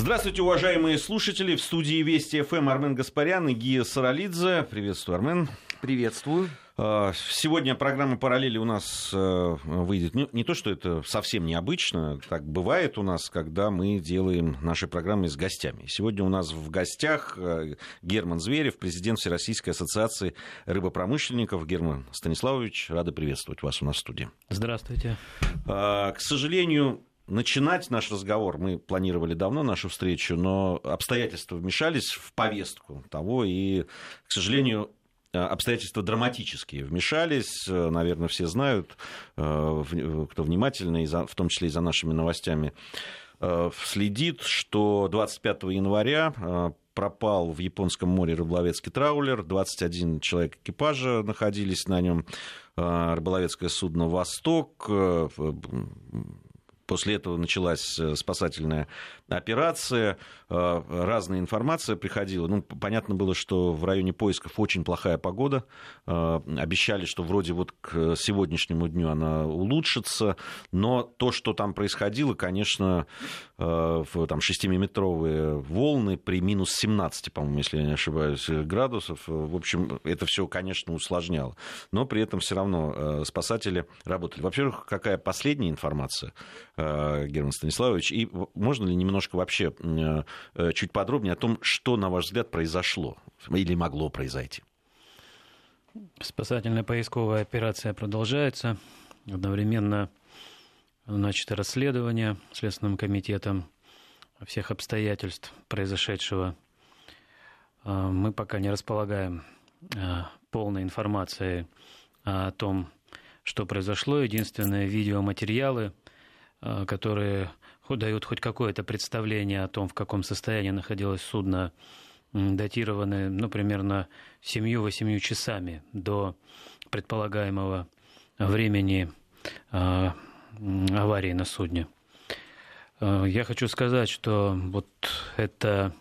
Здравствуйте, уважаемые слушатели. В студии Вести ФМ Армен Гаспарян и Гия Саралидзе. Приветствую, Армен. Приветствую. А, сегодня программа «Параллели» у нас э, выйдет. Не, не то, что это совсем необычно, так бывает у нас, когда мы делаем наши программы с гостями. Сегодня у нас в гостях э, Герман Зверев, президент Всероссийской ассоциации рыбопромышленников. Герман Станиславович, рада приветствовать вас у нас в студии. Здравствуйте. А, к сожалению, начинать наш разговор мы планировали давно нашу встречу, но обстоятельства вмешались в повестку того, и, к сожалению, обстоятельства драматические вмешались, наверное, все знают, э, кто внимательно, в том числе и за нашими новостями, э, следит, что 25 января э, пропал в Японском море рыболовецкий траулер, 21 человек экипажа находились на нем, рыболовецкое судно «Восток», После этого началась э, спасательная операция, э, разная информация приходила. Ну, понятно было, что в районе поисков очень плохая погода. Э, обещали, что вроде вот к сегодняшнему дню она улучшится, но то, что там происходило, конечно, в там, 6-метровые волны при минус 17, по-моему, если я не ошибаюсь, градусов, в общем, это все, конечно, усложняло. Но при этом все равно спасатели работали. Во-первых, какая последняя информация? Э, Герман Станиславович. И можно ли немножко вообще э, чуть подробнее о том, что, на ваш взгляд, произошло или могло произойти? Спасательная поисковая операция продолжается. Одновременно начато расследование Следственным комитетом всех обстоятельств произошедшего. Э, мы пока не располагаем полной информацией о том, что произошло. Единственное, видеоматериалы – Э, которые дают хоть какое-то представление о том, в каком состоянии находилось судно, датированы, ну, примерно 7-8 часами до предполагаемого времени э, аварии на судне. Э, я хочу сказать, что вот эта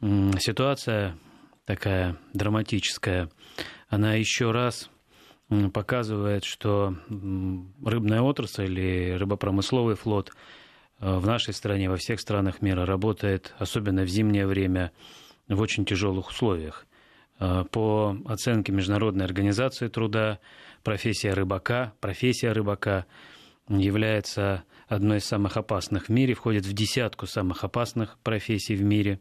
ситуация такая драматическая, она еще раз показывает, что рыбная отрасль или рыбопромысловый флот в нашей стране, во всех странах мира работает, особенно в зимнее время, в очень тяжелых условиях. Э, по оценке Международной организации труда, профессия рыбака, профессия рыбака является одной из самых опасных в мире, входит в десятку самых опасных профессий в мире.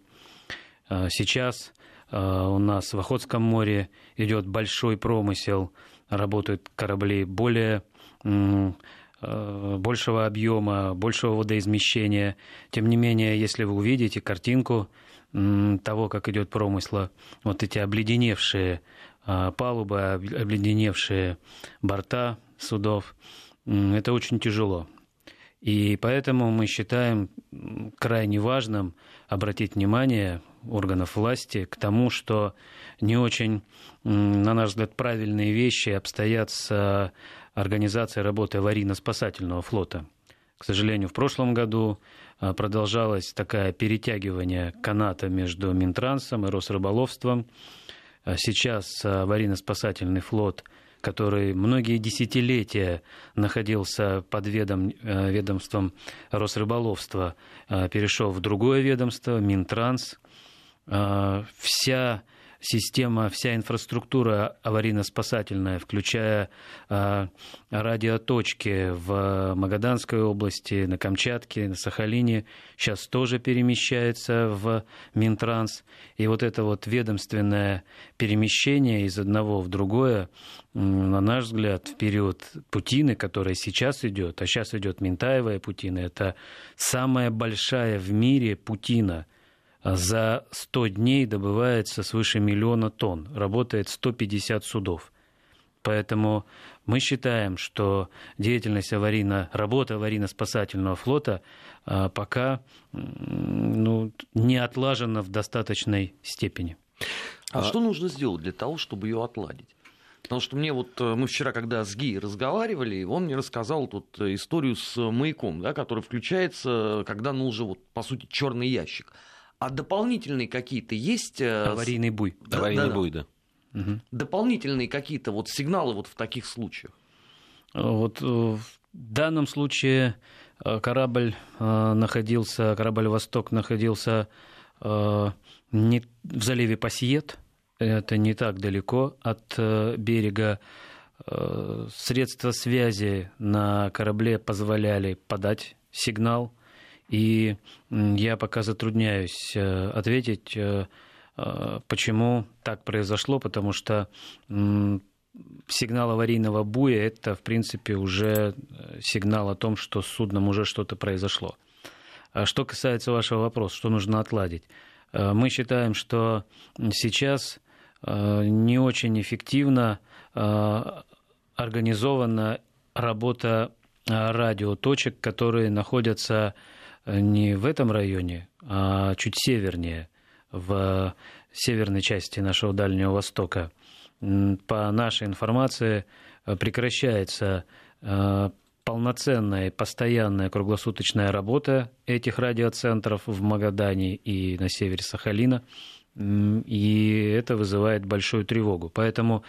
Э, сейчас у нас в Охотском море идет большой промысел – работают корабли более э, большего объема, большего водоизмещения. Тем не менее, если вы увидите картинку того, как идет промысла, вот эти обледеневшие э, палубы, обледеневшие борта судов, это очень тяжело. И поэтому мы считаем крайне важным обратить внимание органов власти к тому, что не очень, на наш взгляд, правильные вещи обстоят с организацией работы аварийно-спасательного флота. К сожалению, в прошлом году а, продолжалось такое перетягивание каната между Минтрансом и Росрыболовством. А сейчас аварийно-спасательный флот который многие десятилетия находился под ведом, ведомством Росрыболовства, а, перешел в другое ведомство, Минтранс. Вся система, вся инфраструктура аварийно-спасательная, включая э, радиоточки в Магаданской области, на Камчатке, на Сахалине, сейчас тоже перемещается в Минтранс. И вот это вот ведомственное перемещение из одного в другое, на наш взгляд, в период Путины, который сейчас идет, а сейчас идет Ментаевая Путина, это самая большая в мире Путина – за 100 дней добывается свыше миллиона тонн, работает 150 судов. Поэтому мы считаем, что деятельность аварийно, работа аварийно-спасательного флота а, пока ну, не отлажена в достаточной степени. А, а что нужно сделать для того, чтобы ее отладить? Потому что мне вот, э, мы вчера, когда с Ги разговаривали, он мне рассказал тут историю с маяком, да, который включается, когда, ну, уже, вот, по сути, черный ящик. А дополнительные какие-то есть... Э, Аварийный буй. Да, Аварийный да, буй, да. Угу. Дополнительные какие-то вот сигналы вот в таких случаях? Вот э, в данном случае корабль находился, корабль «Восток» находился не в заливе Пассиет, это не так далеко от берега. Средства связи на корабле позволяли подать сигнал, и я пока затрудняюсь ответить, почему так произошло, потому что сигнал аварийного буя – это, в принципе, уже э, сигнал о том, что с судном уже что-то произошло. А что касается вашего вопроса, что нужно отладить, э, мы считаем, что сейчас э, не очень эффективно организована работа радиоточек, которые находятся не в этом районе, а чуть севернее, в северной части нашего Дальнего Востока – по нашей информации, э, прекращается э, полноценная, постоянная круглосуточная работа этих радиоцентров в Магадане и на севере Сахалина. И это вызывает большую тревогу. Поэтому,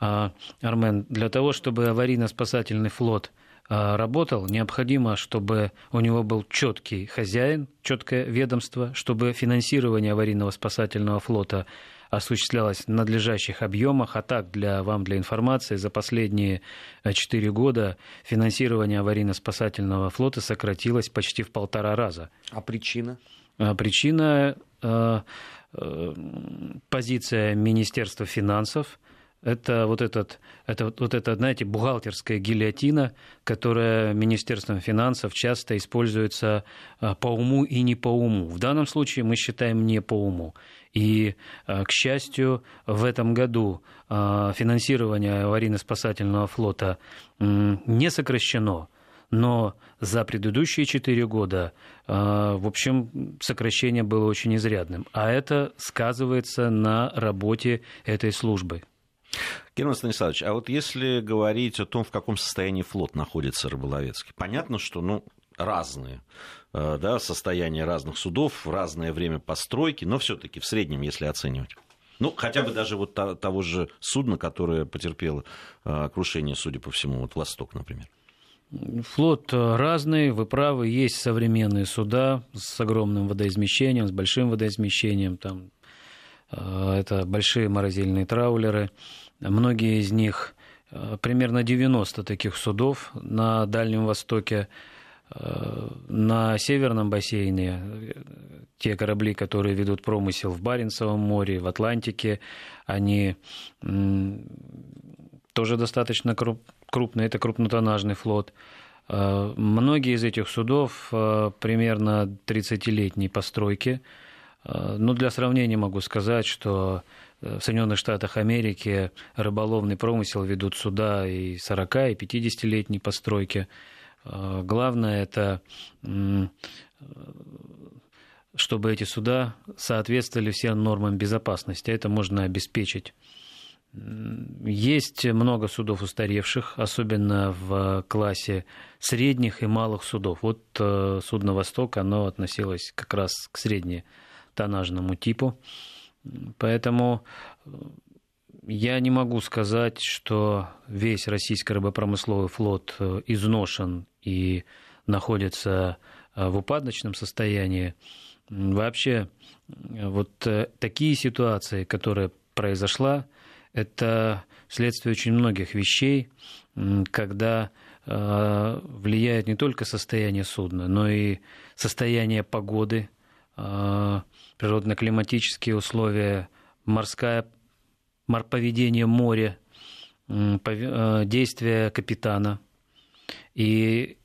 э, Армен, для того, чтобы аварийно-спасательный флот работал, необходимо, чтобы у него был четкий хозяин, четкое ведомство, чтобы финансирование аварийного спасательного флота осуществлялась в надлежащих объемах, а так для вам для информации за последние э, четыре года финансирование аварийно-спасательного флота сократилось почти в полтора раза. А причина? А причина э, э, позиция Министерства финансов это вот, этот, это вот это, знаете, бухгалтерская гильотина, которая Министерством финансов часто используется по уму и не по уму. В данном случае мы считаем не по уму. И, э, к счастью, в этом году э, финансирование аварийно-спасательного флота не сокращено, но за предыдущие четыре года, в общем, сокращение было очень изрядным. А это сказывается на работе этой службы. Герман Станиславович, а вот если говорить о том, в каком состоянии флот находится рыболовецкий, понятно, что ну, разные э, да, состояния разных судов, разное время постройки, но все-таки в среднем, если оценивать. Ну, хотя бы даже вот того же судна, которое потерпело э, крушение, судя по всему, вот «Восток», например. Флот э, разный, вы правы, есть современные суда с огромным водоизмещением, с большим водоизмещением, там, это большие морозильные траулеры. Многие из них, примерно 90 таких судов на Дальнем Востоке, на северном бассейне те корабли, которые ведут промысел в Баренцевом море, в Атлантике, они тоже достаточно крупные, это крупнотоннажный флот. Э, многие из этих судов э, примерно 30-летней постройки. Э, ну, для сравнения могу сказать, что в Соединенных Штатах Америки рыболовный промысел ведут суда и 40, и 50-летней постройки. А, главное это чтобы эти суда соответствовали всем нормам безопасности. Это можно обеспечить. Есть много судов устаревших, особенно в классе средних и малых судов. Вот э, судно «Восток», оно относилось как раз к среднетоннажному типу. Поэтому я не могу сказать, что весь российский рыбопромысловый флот э, изношен и находится э, в упадочном состоянии. Вообще, вот э, такие ситуации, которые произошла, это следствие очень многих вещей, когда влияет не только состояние судна, но и состояние погоды, природно-климатические условия, морская поведение моря, э, действия капитана. И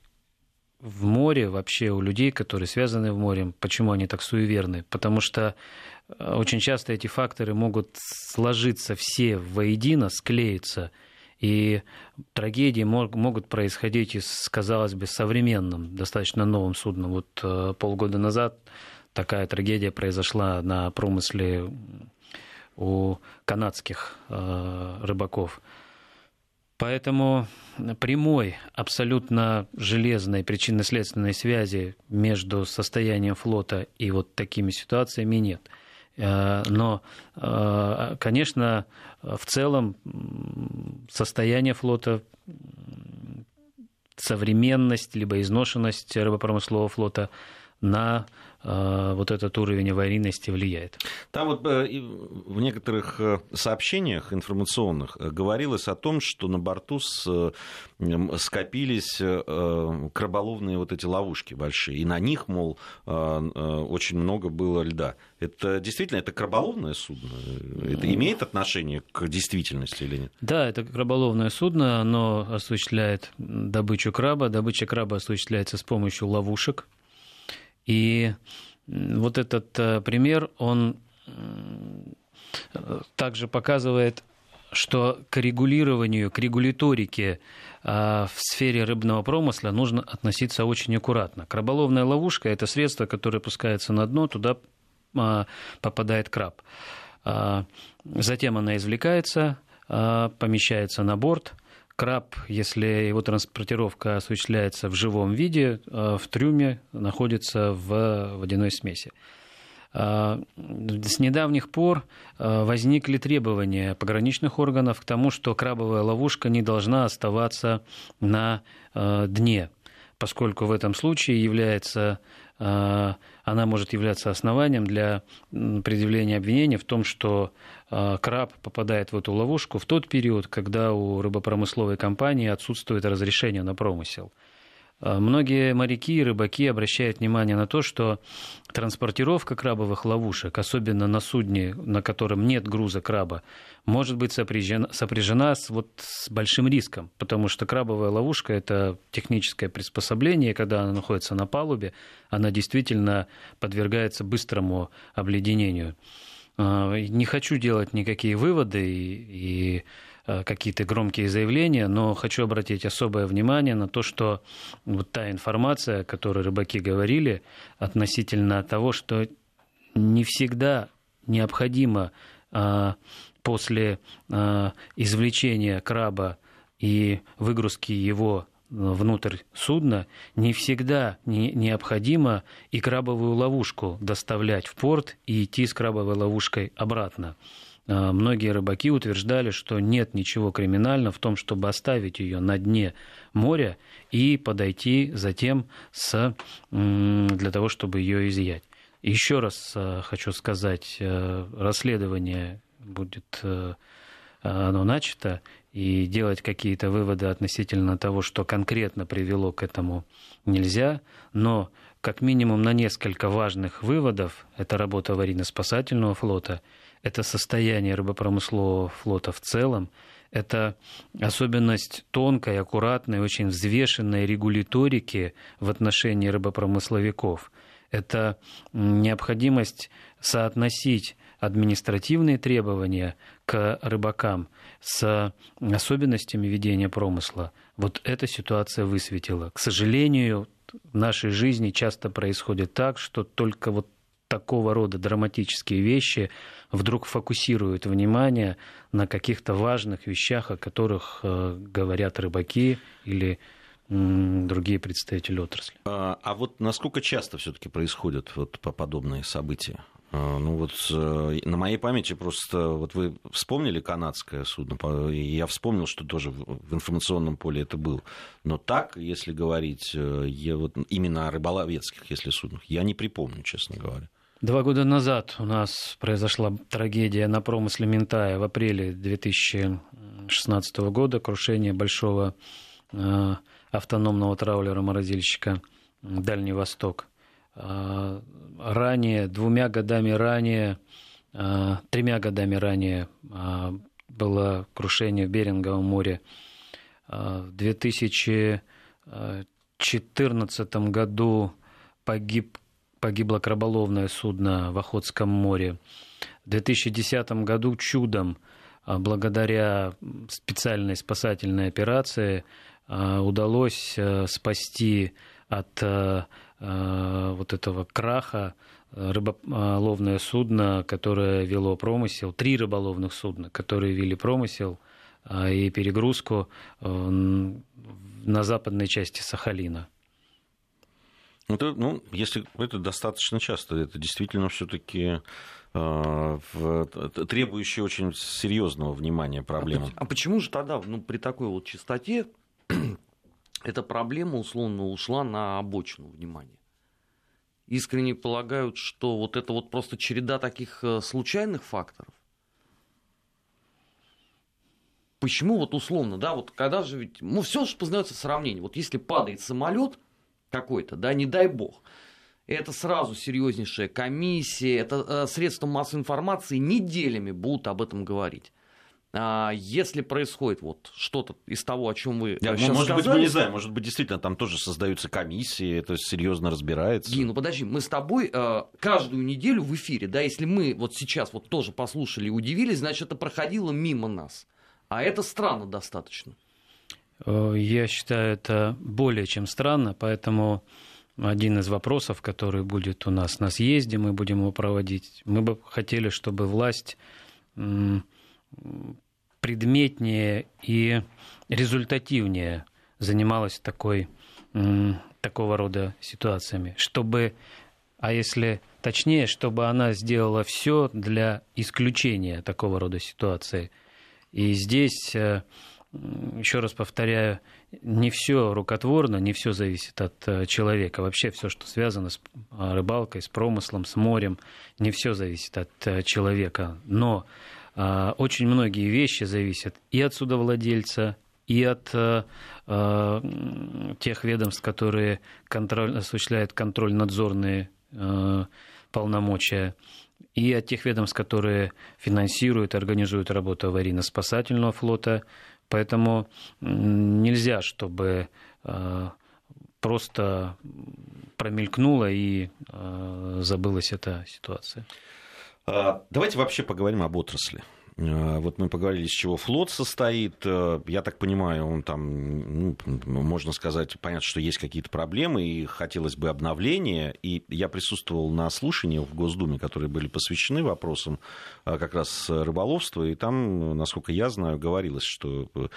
в море вообще у людей, которые связаны в море, почему они так суеверны? Потому что э, очень часто эти факторы могут сложиться все воедино, склеиться, и трагедии могут происходить и с, казалось бы, современным, достаточно новым судном. Вот э, полгода назад такая трагедия произошла на промысле у канадских э, рыбаков. Поэтому прямой, абсолютно железной причинно-следственной связи между состоянием флота и вот такими ситуациями нет. Э, но, э, конечно, в целом состояние флота современность, либо изношенность рыбопромыслового флота на Э, вот этот уровень аварийности влияет. Там вот э, в некоторых э, сообщениях информационных говорилось о том, что на борту скопились краболовные вот эти ловушки большие, и на них, мол, очень много было льда. Это действительно, это краболовное судно? Это имеет отношение к действительности или нет? Да, это краболовное судно, оно осуществляет добычу краба. Добыча краба осуществляется с помощью ловушек, и вот этот э, пример, он также показывает, что к регулированию, к регуляторике э, в сфере рыбного промысла нужно относиться очень аккуратно. Краболовная ловушка – это средство, которое пускается на дно, туда э, попадает краб. Затем она извлекается, помещается на борт, краб, если его транспортировка осуществляется в живом виде, э, в трюме находится в водяной смеси. Э, с недавних пор э, возникли требования пограничных органов к тому, что крабовая ловушка не должна оставаться на дне, поскольку в этом случае является она может являться основанием для предъявления обвинения в том, что а, краб попадает в эту ловушку в тот период, когда у рыбопромысловой компании отсутствует разрешение на промысел. А, многие моряки и рыбаки обращают внимание на то, что транспортировка крабовых ловушек, особенно на судне, на котором нет груза краба, может быть сопряжена, сопряжена с, вот, с большим риском, потому что крабовая ловушка – это техническое приспособление, когда она находится на палубе, она действительно подвергается быстрому обледенению. А, не хочу делать никакие выводы и, и Э, какие-то громкие заявления, но хочу обратить особое внимание на то, что вот та информация, о которой рыбаки говорили, относительно того, что не всегда необходимо а, после а, извлечения краба и выгрузки его внутрь судна, не всегда не, необходимо и крабовую ловушку доставлять в порт и идти с крабовой ловушкой обратно. А, многие рыбаки утверждали, что нет ничего криминального в том, чтобы оставить ее на дне моря и подойти затем с, для того, чтобы ее изъять. Еще раз а, хочу сказать, э, расследование будет э, оно начато, и делать какие-то выводы относительно того, что конкретно привело к этому, нельзя, но как минимум на несколько важных выводов, это работа аварийно-спасательного флота – это состояние рыбопромыслового флота в целом, это особенность тонкой, аккуратной, очень взвешенной регуляторики в отношении рыбопромысловиков. Это необходимость соотносить административные требования к рыбакам с особенностями ведения промысла. Вот эта ситуация высветила. К сожалению, в нашей жизни часто происходит так, что только вот такого рода драматические вещи вдруг фокусируют внимание на каких-то важных вещах, о которых э, говорят рыбаки или другие представители отрасли. А, а вот насколько часто все-таки происходят вот подобные события? А, ну вот э, на моей памяти просто, вот вы вспомнили канадское судно, и я вспомнил, что тоже в информационном поле это было. Но так, если говорить э, я вот именно о рыболовецких, если суднах, я не припомню, честно говоря. Два года назад у нас произошла трагедия на промысле Ментая в апреле 2016 года, крушение большого э, автономного траулера-морозильщика «Дальний Восток». Э, ранее, двумя годами ранее, э, тремя годами ранее было крушение в Беринговом море. В 2014 году погиб погибло краболовное судно в Охотском море. В 2010 году чудом, а, благодаря специальной спасательной операции, а, удалось а, спасти от вот этого краха рыболовное судно, которое вело промысел, три рыболовных судна, которые вели промысел и перегрузку на западной части Сахалина. Это, ну, если это достаточно часто, это действительно все-таки э, требующая очень серьезного внимания проблема. А, а почему же тогда, ну, при такой вот частоте эта проблема условно ушла на обочину внимания. Искренне полагают, что вот это вот просто череда таких э, случайных факторов. Почему вот условно, да, вот когда же ведь, ну все же познается сравнение. Вот если падает самолет какой-то, да, не дай бог, это сразу серьезнейшая комиссия, это э, средства массовой информации неделями будут об этом говорить. А если происходит вот что-то из того, о чем вы Я, сейчас может сказали, быть, мы не знаем, может быть, действительно там тоже создаются комиссии, это серьезно разбирается. Ди, ну подожди, мы с тобой э, каждую неделю в эфире, да, если мы вот сейчас вот тоже послушали и удивились, значит, это проходило мимо нас. А это странно достаточно. Э, Я считаю это более чем странно, поэтому один из вопросов, который будет у нас на съезде, мы будем его проводить. Мы бы хотели, чтобы власть предметнее и результативнее занималась такой, такого рода ситуациями, чтобы, а если точнее, чтобы она сделала все для исключения такого рода ситуации. И здесь, э, еще раз повторяю, не все рукотворно, не все зависит от э, человека. Вообще все, что связано с э, рыбалкой, с промыслом, с морем, не все зависит от человека. Но очень многие вещи зависят и от судовладельца, и от э, э, тех ведомств, которые контроль, осуществляют контроль-надзорные э, полномочия, и от тех ведомств, которые финансируют и организуют работу аварийно-спасательного флота. Поэтому нельзя, чтобы просто промелькнула и забылась эта ситуация. А, Давайте вообще поговорим об отрасли. А, Вот мы поговорили, из чего флот состоит. А, Я так понимаю, он там, ну, можно сказать, понятно, что есть какие-то проблемы, и хотелось бы обновления. И я присутствовал на слушаниях в Госдуме, которые были посвящены вопросам как раз рыболовства. И там, насколько я знаю, говорилось, что э,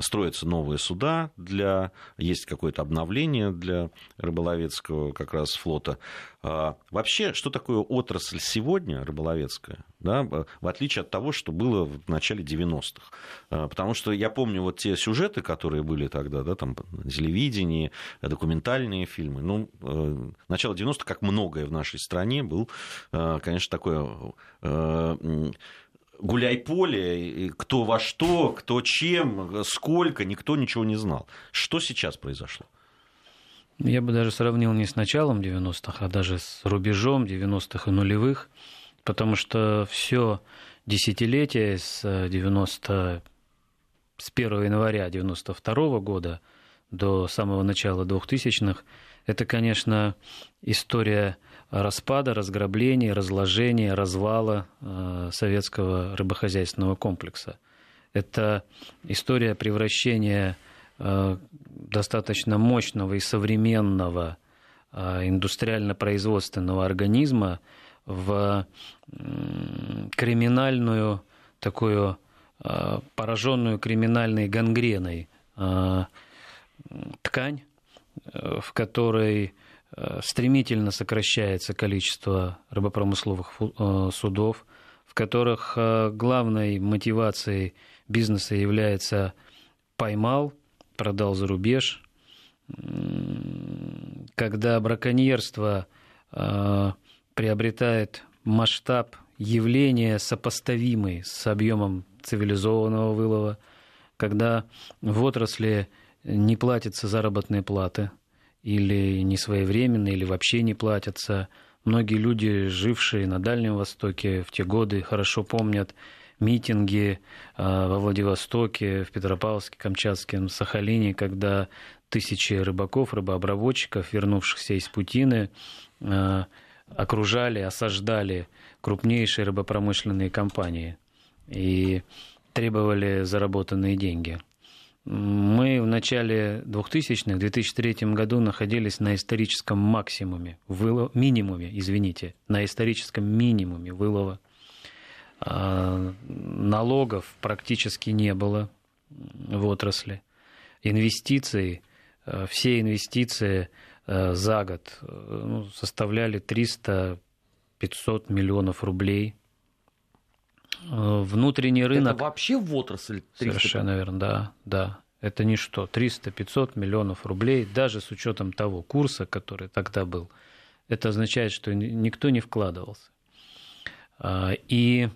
строятся новые суда, для, есть какое-то обновление для рыболовецкого как раз флота. А, Вообще, что такое отрасль сегодня, рыболовецкая, да, в отличие от того, что было в начале 90-х? А, Потому что я помню вот те сюжеты, которые были тогда, да, там, на телевидении, документальные фильмы. Ну, э, начало 90-х, как многое в нашей стране, был, э, конечно, такое э, гуляй-поле, кто во что, кто чем, сколько, никто ничего не знал. Что сейчас произошло? Я бы даже сравнил не с началом 90-х, а даже с рубежом 90-х и нулевых, потому что все десятилетие с 90 с 1 января 92 года до самого начала 2000-х, это, конечно, история распада, разграбления, разложения, развала э, советского рыбохозяйственного комплекса. Это история превращения э, достаточно мощного и современного э, индустриально-производственного организма в криминальную такую пораженную криминальной гангреной ткань, в которой стремительно сокращается количество рыбопромысловых судов, в которых главной мотивацией бизнеса является поймал, продал за рубеж, когда браконьерство приобретает масштаб явления, сопоставимый с объемом цивилизованного вылова, когда в отрасли не платятся заработные платы, или не своевременно, или вообще не платятся. Многие люди, жившие на Дальнем Востоке в те годы, хорошо помнят митинги во Владивостоке, в Петропавловске, Камчатском, Сахалине, когда тысячи рыбаков, рыбообработчиков, вернувшихся из Путины, окружали, осаждали крупнейшие рыбопромышленные компании и требовали заработанные деньги. Мы в начале 2000-х, в 2003 году находились на историческом максимуме, вылов, минимуме, извините, на историческом минимуме вылова. Налогов практически не было в отрасли. Инвестиции, все инвестиции за год ну, составляли 300-500 миллионов рублей. Внутренний рынок... Это вообще в отрасль 300? Совершенно верно, да, да. Это ничто. 300-500 миллионов рублей, даже с учетом того курса, который тогда был. Это означает, что никто не вкладывался. А, и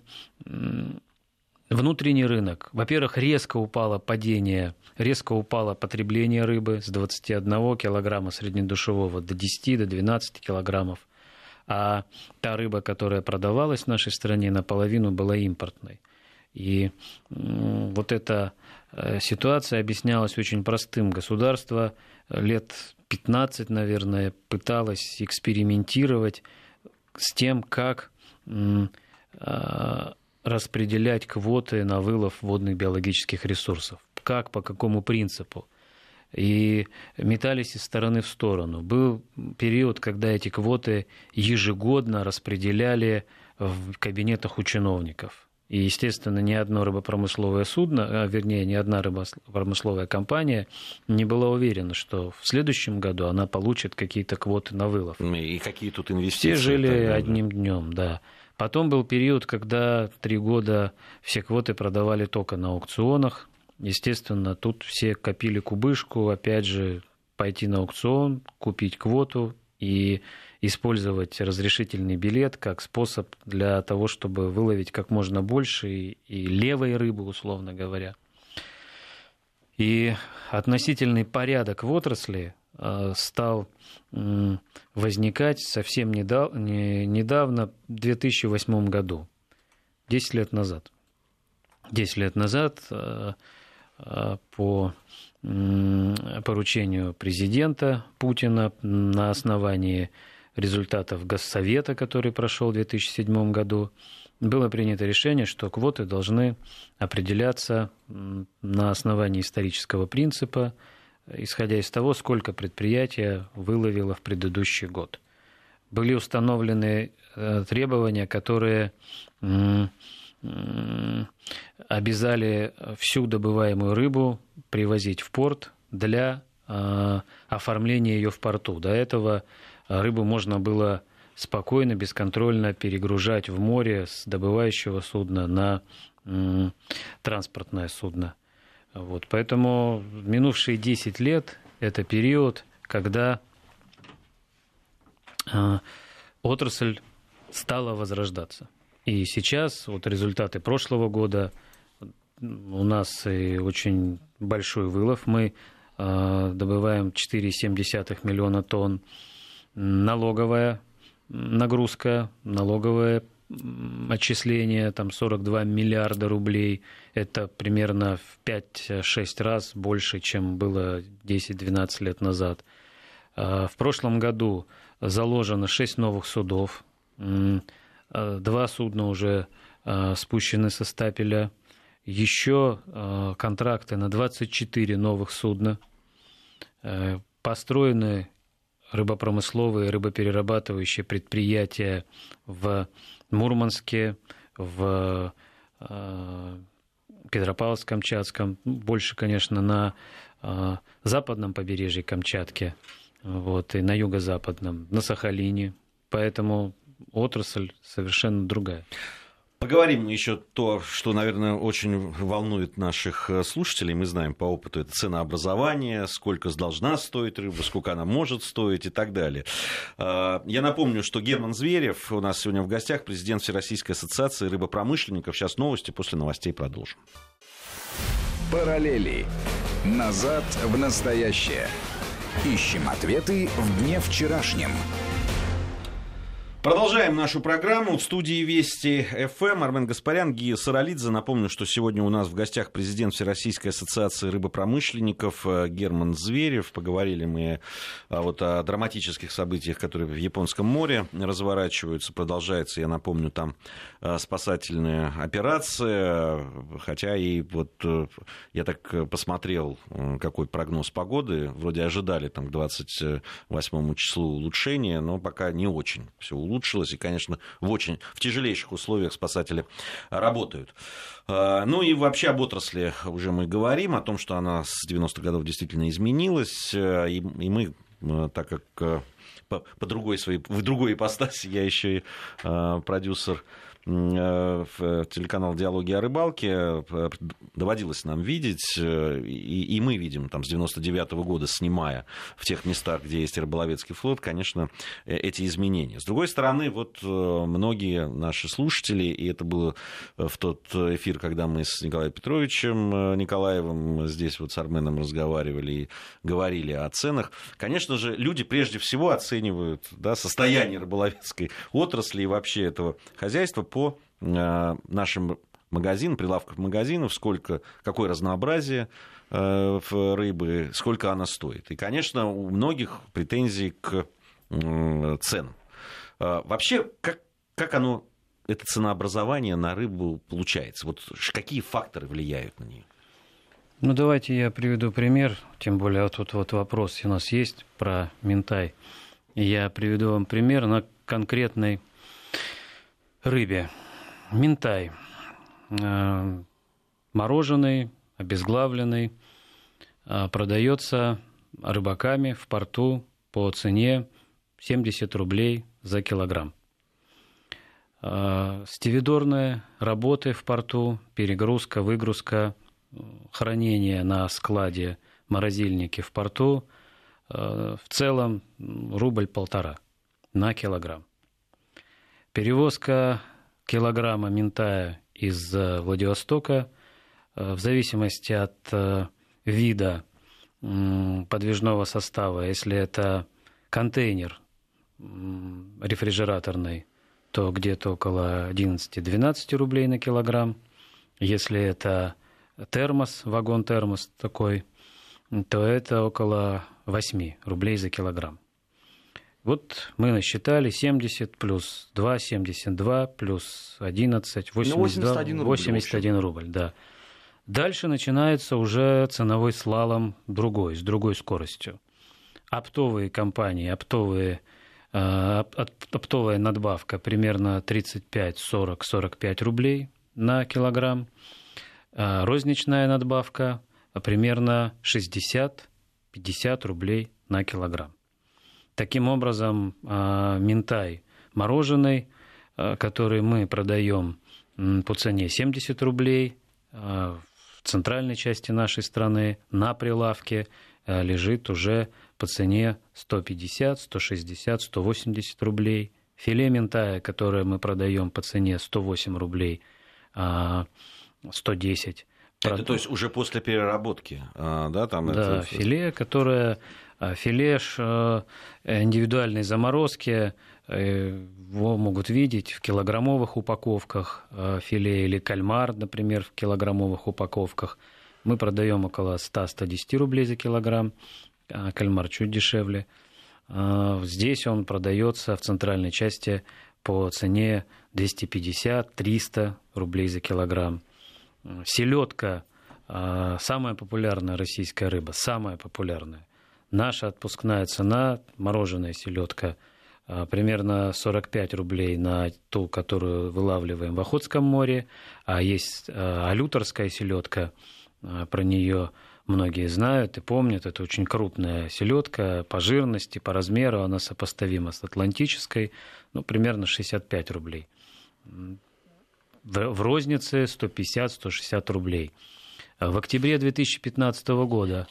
внутренний рынок. Во-первых, резко упало падение, резко упало потребление рыбы с 21 килограмма среднедушевого до 10, до 12 килограммов. А та рыба, которая продавалась в нашей стране, наполовину была импортной. И вот эта э, ситуация объяснялась очень простым. Государство лет 15, наверное, пыталось экспериментировать с тем, как а, распределять квоты на вылов водных биологических ресурсов. Как, по какому принципу. И метались из стороны в сторону. Был период, когда эти квоты ежегодно распределяли в кабинетах у чиновников. И, естественно, ни одно рыбопромысловое судно, а, вернее, ни одна рыбопромысловая компания не была уверена, что в следующем году она получит какие-то квоты на вылов. И какие тут инвестиции? Все жили одним днем, да. Потом был период, когда три года все квоты продавали только на аукционах. Естественно, тут все копили кубышку, опять же, пойти на аукцион, купить квоту и использовать разрешительный билет как способ для того, чтобы выловить как можно больше и, и левой рыбы, условно говоря. И относительный порядок в отрасли Э, стал возникать совсем недавно, в 2008 году, 10 лет назад. 10 лет назад э, по поручению президента Путина на основании результатов Госсовета, который прошел в 2007 году, было принято решение, что квоты должны определяться на основании исторического принципа – исходя из того, сколько предприятие выловило в предыдущий год. Были установлены э, требования, которые обязали всю добываемую рыбу привозить в порт для э, оформления ее в порту. До этого рыбу можно было спокойно, бесконтрольно перегружать в море с добывающего судна на транспортное судно. Вот, поэтому минувшие 10 лет – это период, когда э, отрасль стала возрождаться. И сейчас вот результаты прошлого года у нас и очень большой вылов. Мы э, добываем 4,7 миллиона тонн. Налоговая нагрузка, налоговая отчисления, там 42 миллиарда рублей. Это примерно в 5-6 раз больше, чем было 10-12 лет назад. А, в прошлом году заложено 6 новых судов. А, два судна уже а, спущены со стапеля. Еще контракты на 24 новых судна. Построены рыбопромысловые, рыбоперерабатывающие предприятия в Мурманске, в э, Петропавловск-Камчатском, больше, конечно, на э, западном побережье Камчатки, вот, и на юго-западном, на Сахалине. Поэтому отрасль совершенно другая. Поговорим еще то, что, наверное, очень волнует наших э, слушателей. Мы знаем по опыту это ценообразование, сколько должна стоить рыба, сколько она может стоить и так далее. А, я напомню, что Герман Зверев у нас сегодня в гостях, президент Всероссийской ассоциации рыбопромышленников. Сейчас новости, после новостей продолжим. Параллели. Назад в настоящее. Ищем ответы в дне вчерашнем. Продолжаем нашу программу. В студии Вести ФМ Армен Гаспарян, Гия Саралидзе. Напомню, что сегодня у нас в гостях президент Всероссийской ассоциации рыбопромышленников э, Герман Зверев. Поговорили мы а, вот о драматических событиях, которые в Японском море разворачиваются. Продолжается, я напомню, там э, спасательная операция. Хотя и вот э, я так посмотрел, какой прогноз погоды. Вроде ожидали там к 28 числу улучшения, но пока не очень все улучшилось, и, конечно, в очень в тяжелейших условиях спасатели работают. А, ну и вообще об отрасли уже мы говорим, о том, что она с 90-х годов действительно изменилась, э, и, мы, э, так как э, по другой своей, в другой ипостаси, я еще и продюсер в телеканал «Диалоги о рыбалке» доводилось нам видеть, и, и мы видим там с 99 -го года, снимая в тех местах, где есть рыболовецкий флот, конечно, эти изменения. С другой стороны, вот многие наши слушатели, и это было в тот эфир, когда мы с Николаем Петровичем Николаевым здесь вот с Арменом разговаривали и говорили о ценах, конечно же, люди прежде всего оценивают да, состояние рыболовецкой отрасли и вообще этого хозяйства по э, нашим магазинам, прилавках магазинов, сколько, какое разнообразие э, рыбы, сколько она стоит. И, конечно, у многих претензий к ценам. Э, вообще, как, как оно, это ценообразование на рыбу получается? Вот какие факторы влияют на нее? Ну, давайте я приведу пример, тем более тут вот вопрос у нас есть про ментай. Я приведу вам пример на конкретной рыбе. Минтай. Э, мороженый, обезглавленный, э, продается рыбаками в порту по цене 70 рублей за килограмм. Э, стивидорные работы в порту, перегрузка, выгрузка, хранение на складе, морозильнике в порту – в целом рубль-полтора на килограмм. Перевозка килограмма ментая из Владивостока э, в зависимости от э, вида подвижного состава, если это контейнер рефрижераторный, то где-то около 11-12 рублей на килограмм. Если это термос, вагон-термос такой, то это около 8 рублей за килограмм. Вот мы насчитали 70 плюс 2, 72 плюс 11, 82, ну, 81 рубль. 81 рубль, да. Дальше начинается уже ценовой слалом другой, с другой скоростью. Оптовые компании, оптовые, э, оптовая надбавка примерно 35, 40, 45 рублей на килограмм. Э, розничная надбавка примерно 60, 50 рублей на килограмм. Таким образом, а, минтай мороженый, а, который мы продаем по цене 70 рублей, а, в центральной части нашей страны на прилавке лежит уже по цене 150, 160, 180 рублей. Филе ментая, которое мы продаем по цене 108 рублей, 110. Это то есть уже после переработки, да, там да, это... филе, которое а филеш э, индивидуальной заморозки, э, его могут видеть в килограммовых упаковках э, филе или кальмар, например, в килограммовых упаковках. Мы продаем около 100-110 рублей за килограмм, а кальмар чуть дешевле. Здесь он продается в центральной части по цене 250-300 рублей за килограмм. Селедка самая популярная российская рыба, самая популярная. Наша отпускная цена, мороженая селедка, а, примерно 45 рублей на ту, которую вылавливаем в Охотском море, а есть а, алюторская селедка, а, про нее многие знают и помнят, это очень крупная селедка по жирности, по размеру, она сопоставима с атлантической, ну, примерно 65 рублей. В рознице 150-160 рублей. В октябре 2015 года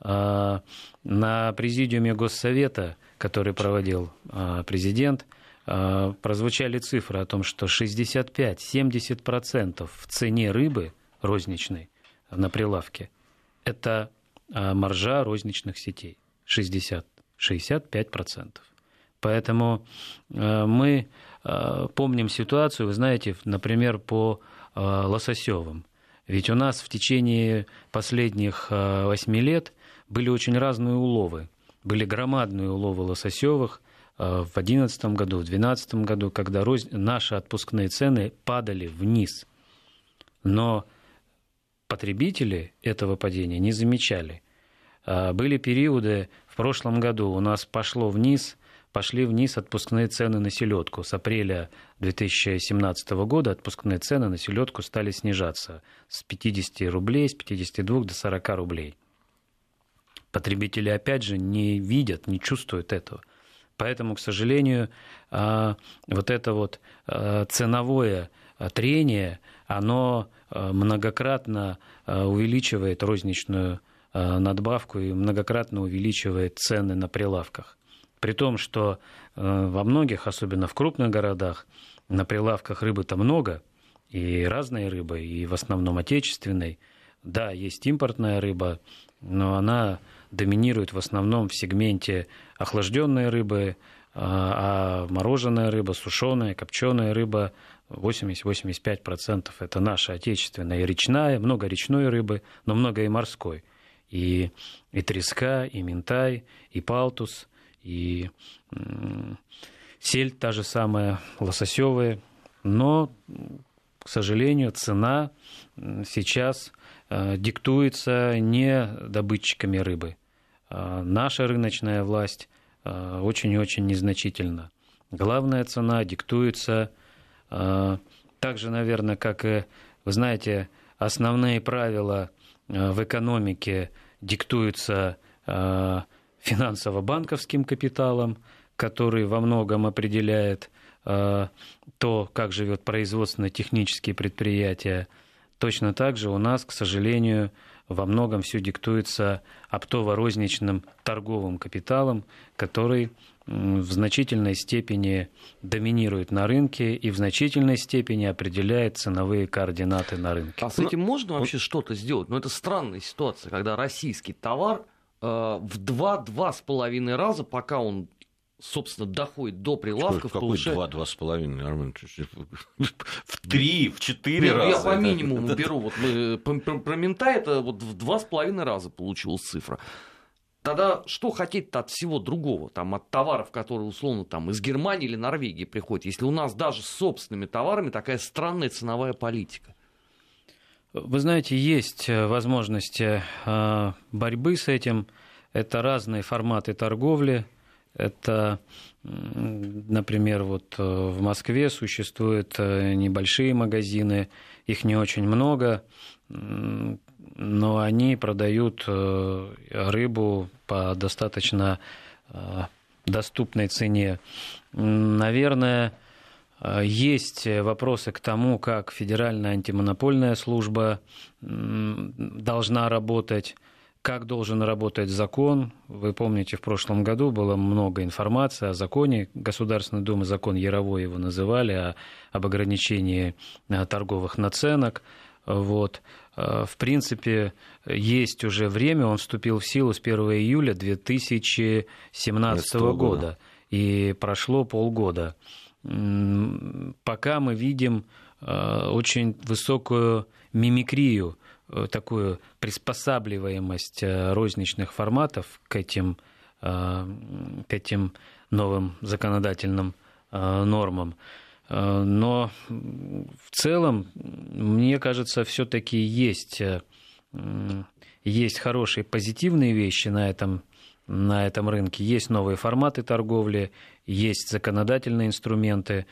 на президиуме Госсовета, который проводил а, президент, а, прозвучали цифры о том, что 65-70% в цене рыбы розничной на прилавке – это маржа розничных сетей. 60, 65%. Поэтому мы помним ситуацию, вы знаете, например, по лососевым. Ведь у нас в течение последних восьми лет были очень разные уловы. Были громадные уловы лососевых э, в 2011 году, в 2012 году, когда наши отпускные цены падали вниз. Но потребители этого падения не замечали. Э, были периоды, в прошлом году у нас пошло вниз, пошли вниз отпускные цены на селедку. С апреля 2017 года отпускные цены на селедку стали снижаться с 50 рублей, с 52 до 40 рублей. Потребители, опять же, не видят, не чувствуют этого. Поэтому, к сожалению, вот это вот ценовое трение, оно многократно увеличивает розничную надбавку и многократно увеличивает цены на прилавках. При том, что во многих, особенно в крупных городах, на прилавках рыбы-то много, и разной рыбы, и в основном отечественной. Да, есть импортная рыба, но она доминирует в основном в сегменте охлажденной рыбы, а, а мороженая рыба, сушеная, копченая рыба 80-85% это наша отечественная и речная, много речной рыбы, но много и морской. И, и треска, и ментай, и палтус, и сель та же самая, лососевая. Но, к сожалению, цена сейчас э, диктуется не добытчиками рыбы. А наша рыночная власть э, очень-очень незначительна. Главная цена диктуется э, так же, наверное, как и, вы знаете, основные правила в экономике диктуются финансово-банковским капиталом, который во многом определяет э, то, как живет производственно-технические предприятия. Точно так же у нас, к сожалению, во многом все диктуется оптово-розничным торговым капиталом, который в значительной степени доминирует на рынке и в значительной степени определяет ценовые координаты на рынке. А с этим можно вообще что-то сделать? Но ну, это странная ситуация, когда российский товар э, в два-два с половиной раза, пока он собственно, доходит до прилавков, Какой повышает... два, два с половиной, Армен? В три, в четыре раза. Я по минимуму беру, вот мы про мента это вот в два с половиной раза получилась цифра. Тогда что хотеть-то от всего другого, там, от товаров, которые, условно, там, из Германии или Норвегии приходят, если у нас даже с собственными товарами такая странная ценовая политика? Вы знаете, есть э, возможности э, борьбы с этим. Это разные форматы торговли, это, например, вот э, в Москве существуют э, небольшие магазины, их не очень много, но они продают э, рыбу по достаточно доступной цене. Наверное, есть вопросы к тому, как Федеральная антимонопольная служба должна работать как должен работать закон. Вы помните, в прошлом году было много информации о законе Государственной Думы, закон Яровой его называли, о, об ограничении э, торговых наценок. Вот. Э, в принципе, есть уже время, он вступил в силу с 1 июля 2017 года, года, и прошло полгода. Пока мы видим э, очень высокую мимикрию такую приспосабливаемость э, розничных форматов к этим, э, к этим новым законодательным нормам. Но в целом, мне кажется, все-таки есть, есть хорошие позитивные вещи на этом, на этом рынке. Есть новые форматы торговли, есть законодательные инструменты,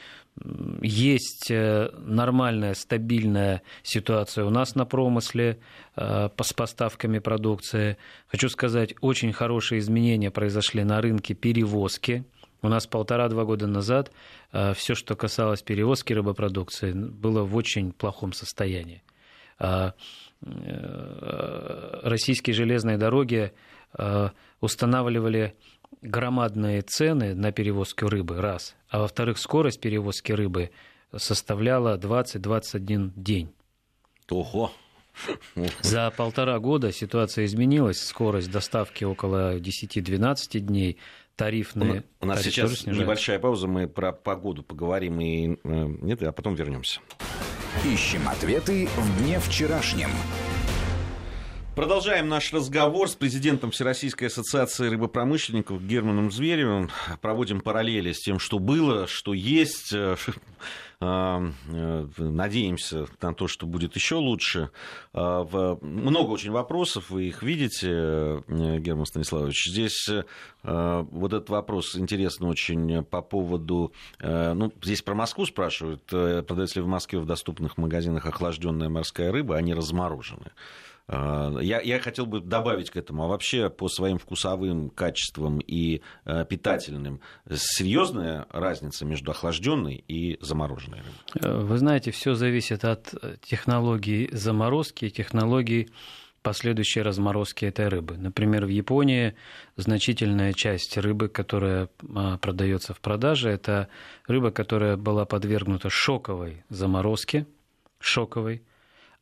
есть э, нормальная, стабильная ситуация у нас на промысле э, с поставками продукции. Хочу сказать, очень хорошие изменения произошли на рынке перевозки. У нас полтора-два года назад э, все, что касалось перевозки рыбопродукции, было в очень плохом состоянии. Российские железные дороги устанавливали громадные цены на перевозку рыбы, раз. А во-вторых, скорость перевозки рыбы составляла 20-21 день. Ого! За полтора года ситуация изменилась, скорость доставки около 10-12 дней, тарифные. У нас сейчас небольшая пауза, мы про погоду поговорим и э, нет, а потом вернемся. Ищем ответы в дне вчерашнем. Продолжаем наш разговор с президентом Всероссийской ассоциации рыбопромышленников Германом Зверевым. Проводим параллели с тем, что было, что есть. А, э, надеемся на то, что будет еще лучше. А, много очень вопросов, вы их видите, э, Герман Станиславович. Здесь э, вот этот вопрос интересный очень по поводу... Ну, здесь про Москву спрашивают, продается ли в Москве в доступных магазинах охлажденная морская рыба, а не размороженная. А, я, я хотел бы добавить к этому, а вообще по своим вкусовым качествам и э, питательным серьезная разница между охлажденной и замороженной рыбой? Э, вы знаете, все зависит от технологии заморозки и технологий последующей разморозки этой рыбы. Например, в Японии значительная часть рыбы, которая а, продается в продаже, это рыба, которая была подвергнута шоковой заморозке, шоковой,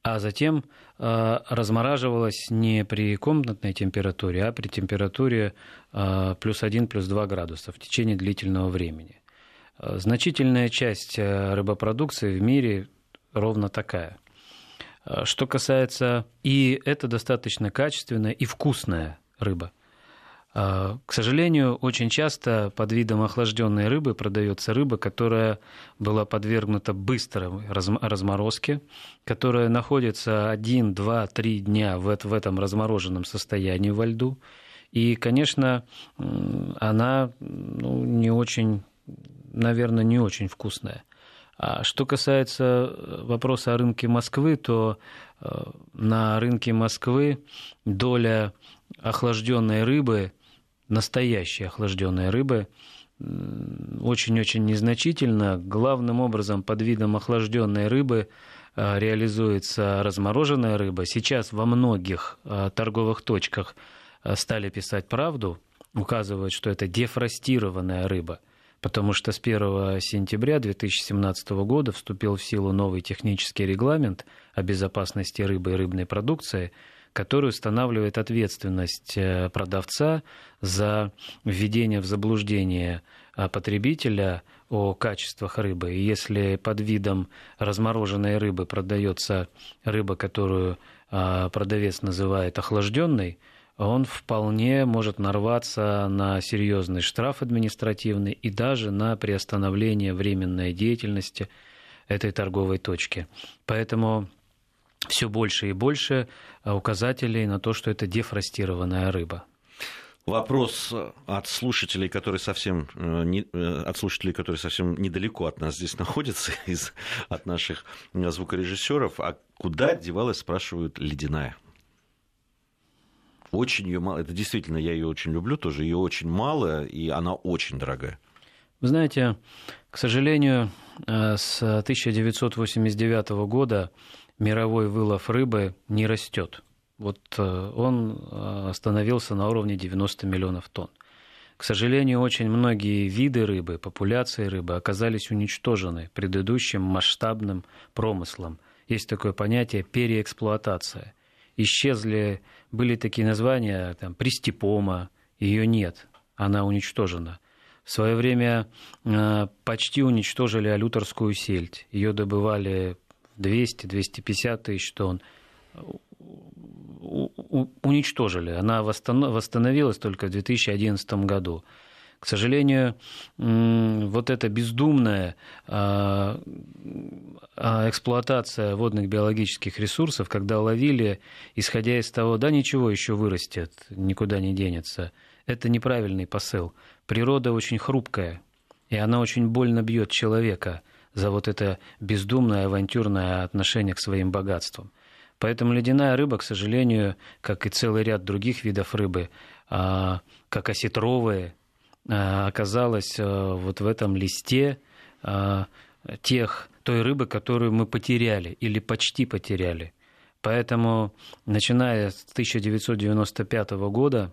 а затем э, размораживалась не при комнатной температуре, а при температуре э, плюс 1, плюс 2 градуса в течение длительного времени. Э, значительная часть рыбопродукции в мире ровно такая. Что касается... И это достаточно качественная и вкусная рыба – к сожалению, очень часто под видом охлажденной рыбы продается рыба, которая была подвергнута быстрой разморозке, которая находится 1, 2, 3 дня в этом размороженном состоянии во льду. И, конечно, она ну, не очень, наверное, не очень вкусная. А что касается вопроса о рынке Москвы, то э, на рынке Москвы доля охлажденной рыбы – настоящей охлажденной рыбы очень-очень незначительно. Главным образом под видом охлажденной рыбы а, реализуется размороженная рыба. Сейчас во многих а, торговых точках а, стали писать правду, указывают, что это дефростированная рыба, потому что с 1 сентября 2017 года вступил в силу новый технический регламент о безопасности рыбы и рыбной продукции – который устанавливает ответственность э, продавца за введение в заблуждение э, потребителя о качествах рыбы. И если под видом размороженной рыбы продается рыба, которую э, продавец называет охлажденной, он вполне может нарваться на серьезный штраф административный и даже на приостановление временной деятельности этой торговой точки. Поэтому все больше и больше э, указателей на то, что это дефростированная рыба. Вопрос от слушателей, которые совсем э, не, э, от слушателей, которые совсем недалеко от нас здесь находятся, из, от наших звукорежиссеров. А куда девалась, спрашивают, ледяная? Очень ее мало. Это действительно, я ее очень люблю тоже. Ее очень мало, и она очень дорогая. Вы знаете, к сожалению, с 1989 года мировой вылов рыбы не растет. Вот э, он э, остановился на уровне 90 миллионов тонн. К сожалению, очень многие виды рыбы, популяции рыбы оказались уничтожены предыдущим масштабным промыслом. Есть такое понятие переэксплуатация. Исчезли, были такие названия, там, пристепома, ее нет, она уничтожена. В свое время э, почти уничтожили алюторскую сельдь. Ее добывали 200-250 тысяч тонн, уничтожили. Она восстановилась только в 2011 году. К сожалению, вот эта бездумная а, а, эксплуатация водных биологических ресурсов, когда ловили, исходя из того, да ничего еще вырастет, никуда не денется, это неправильный посыл. Природа очень хрупкая, и она очень больно бьет человека – за вот это бездумное авантюрное отношение к своим богатствам. Поэтому ледяная рыба, к сожалению, как и целый ряд других видов рыбы, а, как осетровые, а, оказалась а, вот в этом листе тех, той рыбы, которую мы потеряли или почти потеряли. Поэтому, начиная с 1995 года,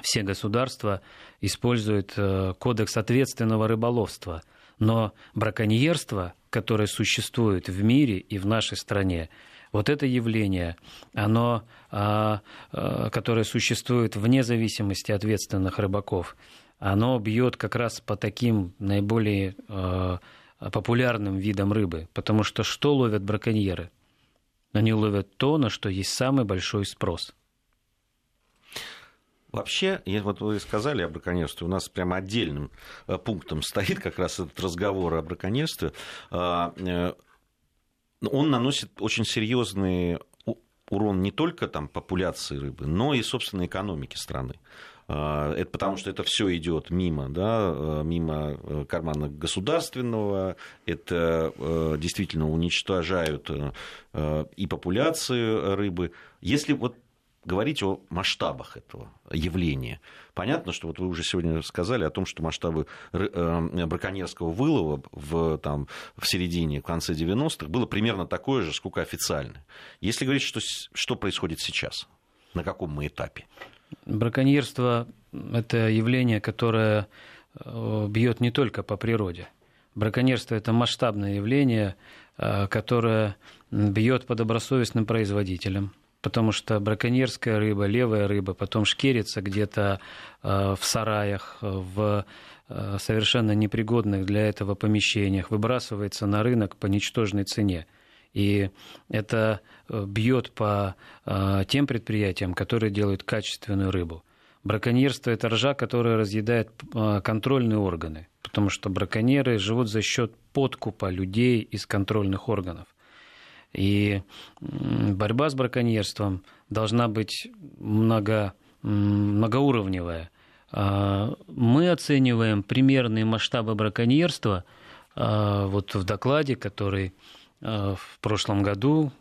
все государства используют кодекс ответственного рыболовства – но браконьерство, которое существует в мире и в нашей стране, вот это явление, оно, а, а, которое существует вне зависимости ответственных рыбаков, оно бьет как раз по таким наиболее а, популярным видам рыбы. Потому что что ловят браконьеры? Они ловят то, на что есть самый большой спрос – Вообще, вот вы сказали о браконьерстве, у нас прямо отдельным э, пунктом стоит как раз этот разговор о браконьерстве. А, э, он наносит очень серьезный урон не только там, популяции рыбы, но и, собственно, экономике страны. Это потому, что это все идет мимо, да, мимо кармана государственного. Это действительно уничтожают и популяцию рыбы. Если вот говорить о масштабах этого явления. Понятно, что вот вы уже сегодня сказали о том, что масштабы э, браконьерского вылова в, там, в середине, в конце 90-х было примерно такое же, сколько официально. Если говорить, что, что происходит сейчас, на каком мы этапе? Браконьерство – это явление, которое э, бьет не только по природе. Браконьерство – это масштабное явление, э, которое бьет по добросовестным производителям, потому что браконьерская рыба, левая рыба потом шкерится где-то э, в сараях, в э, совершенно непригодных для этого помещениях, выбрасывается на рынок по ничтожной цене. И это э, бьет по тем предприятиям, которые делают качественную рыбу. Браконьерство – это ржа, которая разъедает контрольные органы, потому что браконьеры живут за счет подкупа людей из контрольных органов. И борьба с браконьерством должна быть много, многоуровневая. А, мы оцениваем примерные масштабы браконьерства а, вот в докладе, который а, в прошлом году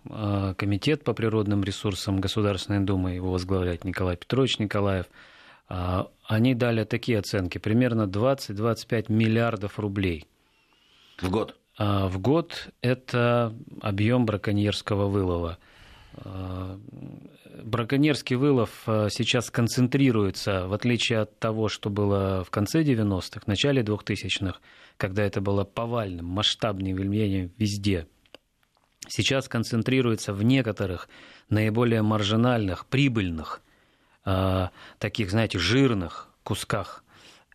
Комитет по природным ресурсам Государственной Думы, его возглавляет Николай Петрович Николаев, они дали такие оценки, примерно 20-25 миллиардов рублей. В год? А, в год это объем браконьерского вылова. А, браконьерский вылов а, сейчас концентрируется, в отличие от того, что было в конце 90-х, в начале 2000-х, когда это было повальным, масштабным явлением везде. Сейчас концентрируется в некоторых наиболее маржинальных, прибыльных, таких, знаете, жирных кусках.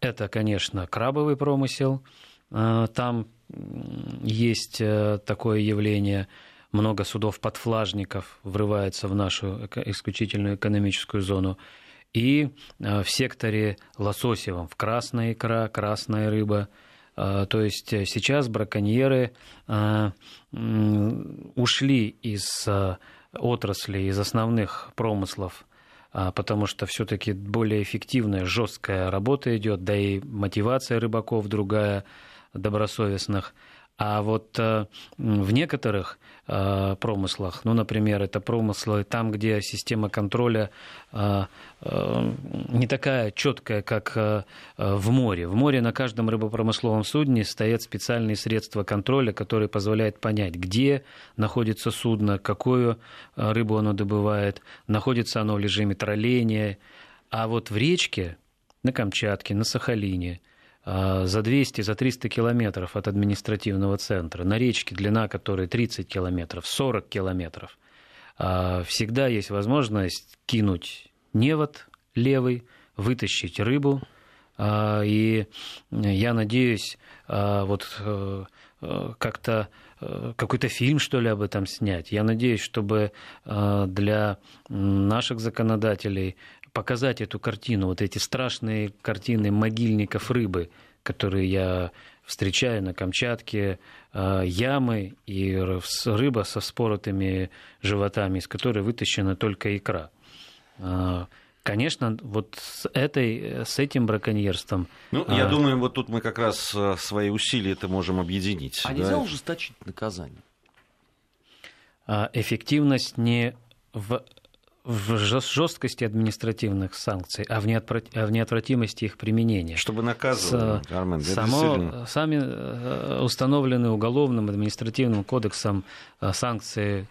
Это, конечно, крабовый промысел. Там есть э, такое явление. Много судов-подфлажников врывается в нашу исключительную экономическую зону. И э, в секторе лососевом, в красная икра, красная рыба. Э, то есть сейчас браконьеры ушли из отрасли, из основных промыслов потому что все-таки более эффективная, жесткая работа идет, да и мотивация рыбаков другая добросовестных. А вот э, в некоторых э, промыслах, ну, например, это промыслы там, где система контроля э, не такая четкая, как в море. В море на каждом рыбопромысловом судне стоят специальные средства контроля, которые позволяют понять, где находится судно, какую рыбу оно добывает, находится оно в режиме тролления. А вот в речке, на Камчатке, на Сахалине – за 200, за 300 километров от административного центра, на речке, длина которой 30 километров, 40 километров, а, всегда есть возможность кинуть невод левый, вытащить рыбу. А, и я надеюсь, вот э, э, как-то э, какой-то фильм, что ли, об этом снять. Я надеюсь, чтобы для наших законодателей показать эту картину, вот эти страшные картины могильников рыбы, которые я встречаю на Камчатке, а, ямы и рыба со споротыми животами, из которой вытащена только икра. А, конечно, вот с, этой, с этим браконьерством... Ну, а... я думаю, вот тут мы как раз свои усилия это можем объединить. А да? нельзя ужесточить наказание? Эффективность не в в жесткости административных санкций, а в, а в неотвратимости их применения. Чтобы наказывать, С... Армен, Само... действительно... Сами э, установленные уголовным административным кодексом э, санкции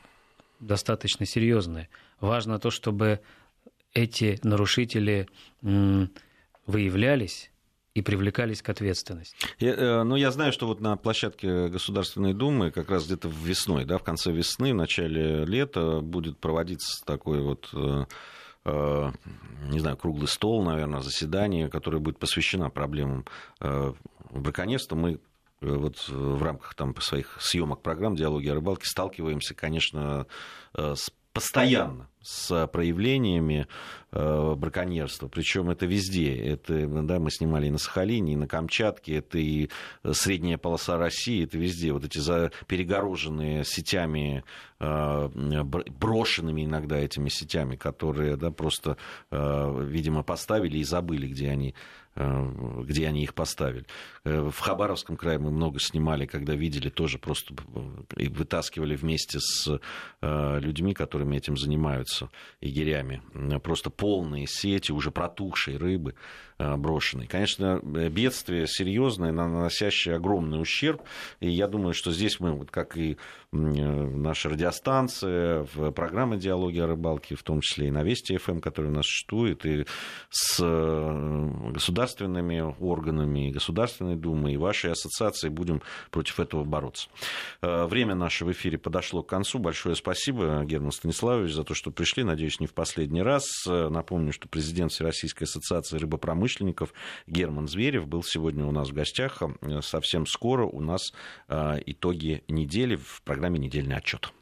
достаточно серьезные. Важно то, чтобы эти нарушители выявлялись и привлекались к ответственности. Я, э, ну, я знаю, что вот на площадке Государственной Думы как раз где-то весной, да, в конце весны, в начале лета будет проводиться такой вот э, э, не знаю, круглый стол, наверное, заседание, которое будет посвящено проблемам браконьерства. Мы вот в рамках там своих съемок программ «Диалоги о рыбалке» сталкиваемся, конечно, с постоянно с проявлениями э, браконьерства. Причем это везде. Это, да, мы снимали и на Сахалине, и на Камчатке, это и средняя полоса России, это везде. Вот эти за, перегороженные сетями, э, брошенными иногда этими сетями, которые да, просто, э, видимо, поставили и забыли, где они Э, где они их поставили. Э, в Хабаровском крае мы много снимали, когда видели, тоже просто и вытаскивали вместе с э, людьми, которыми этим занимаются, егерями. Просто полные сети уже протухшей рыбы брошенной. Конечно, бедствие серьезное, наносящее огромный ущерб. И я думаю, что здесь мы, вот как и наша радиостанция, в программе «Диалоги о рыбалке», в том числе и на Вести ФМ, который у нас существует, и с государственными органами, Государственной Думой и вашей ассоциацией будем против этого бороться. Э, время наше в эфире подошло к концу. Большое спасибо, Герман Станиславович, за то, что пришли. Надеюсь, не в последний раз. Э, напомню, что президент Всероссийской ассоциации рыбопромышленников Герман Зверев был сегодня у нас в гостях. Э, совсем скоро у нас итоги недели в программе «Недельный отчет».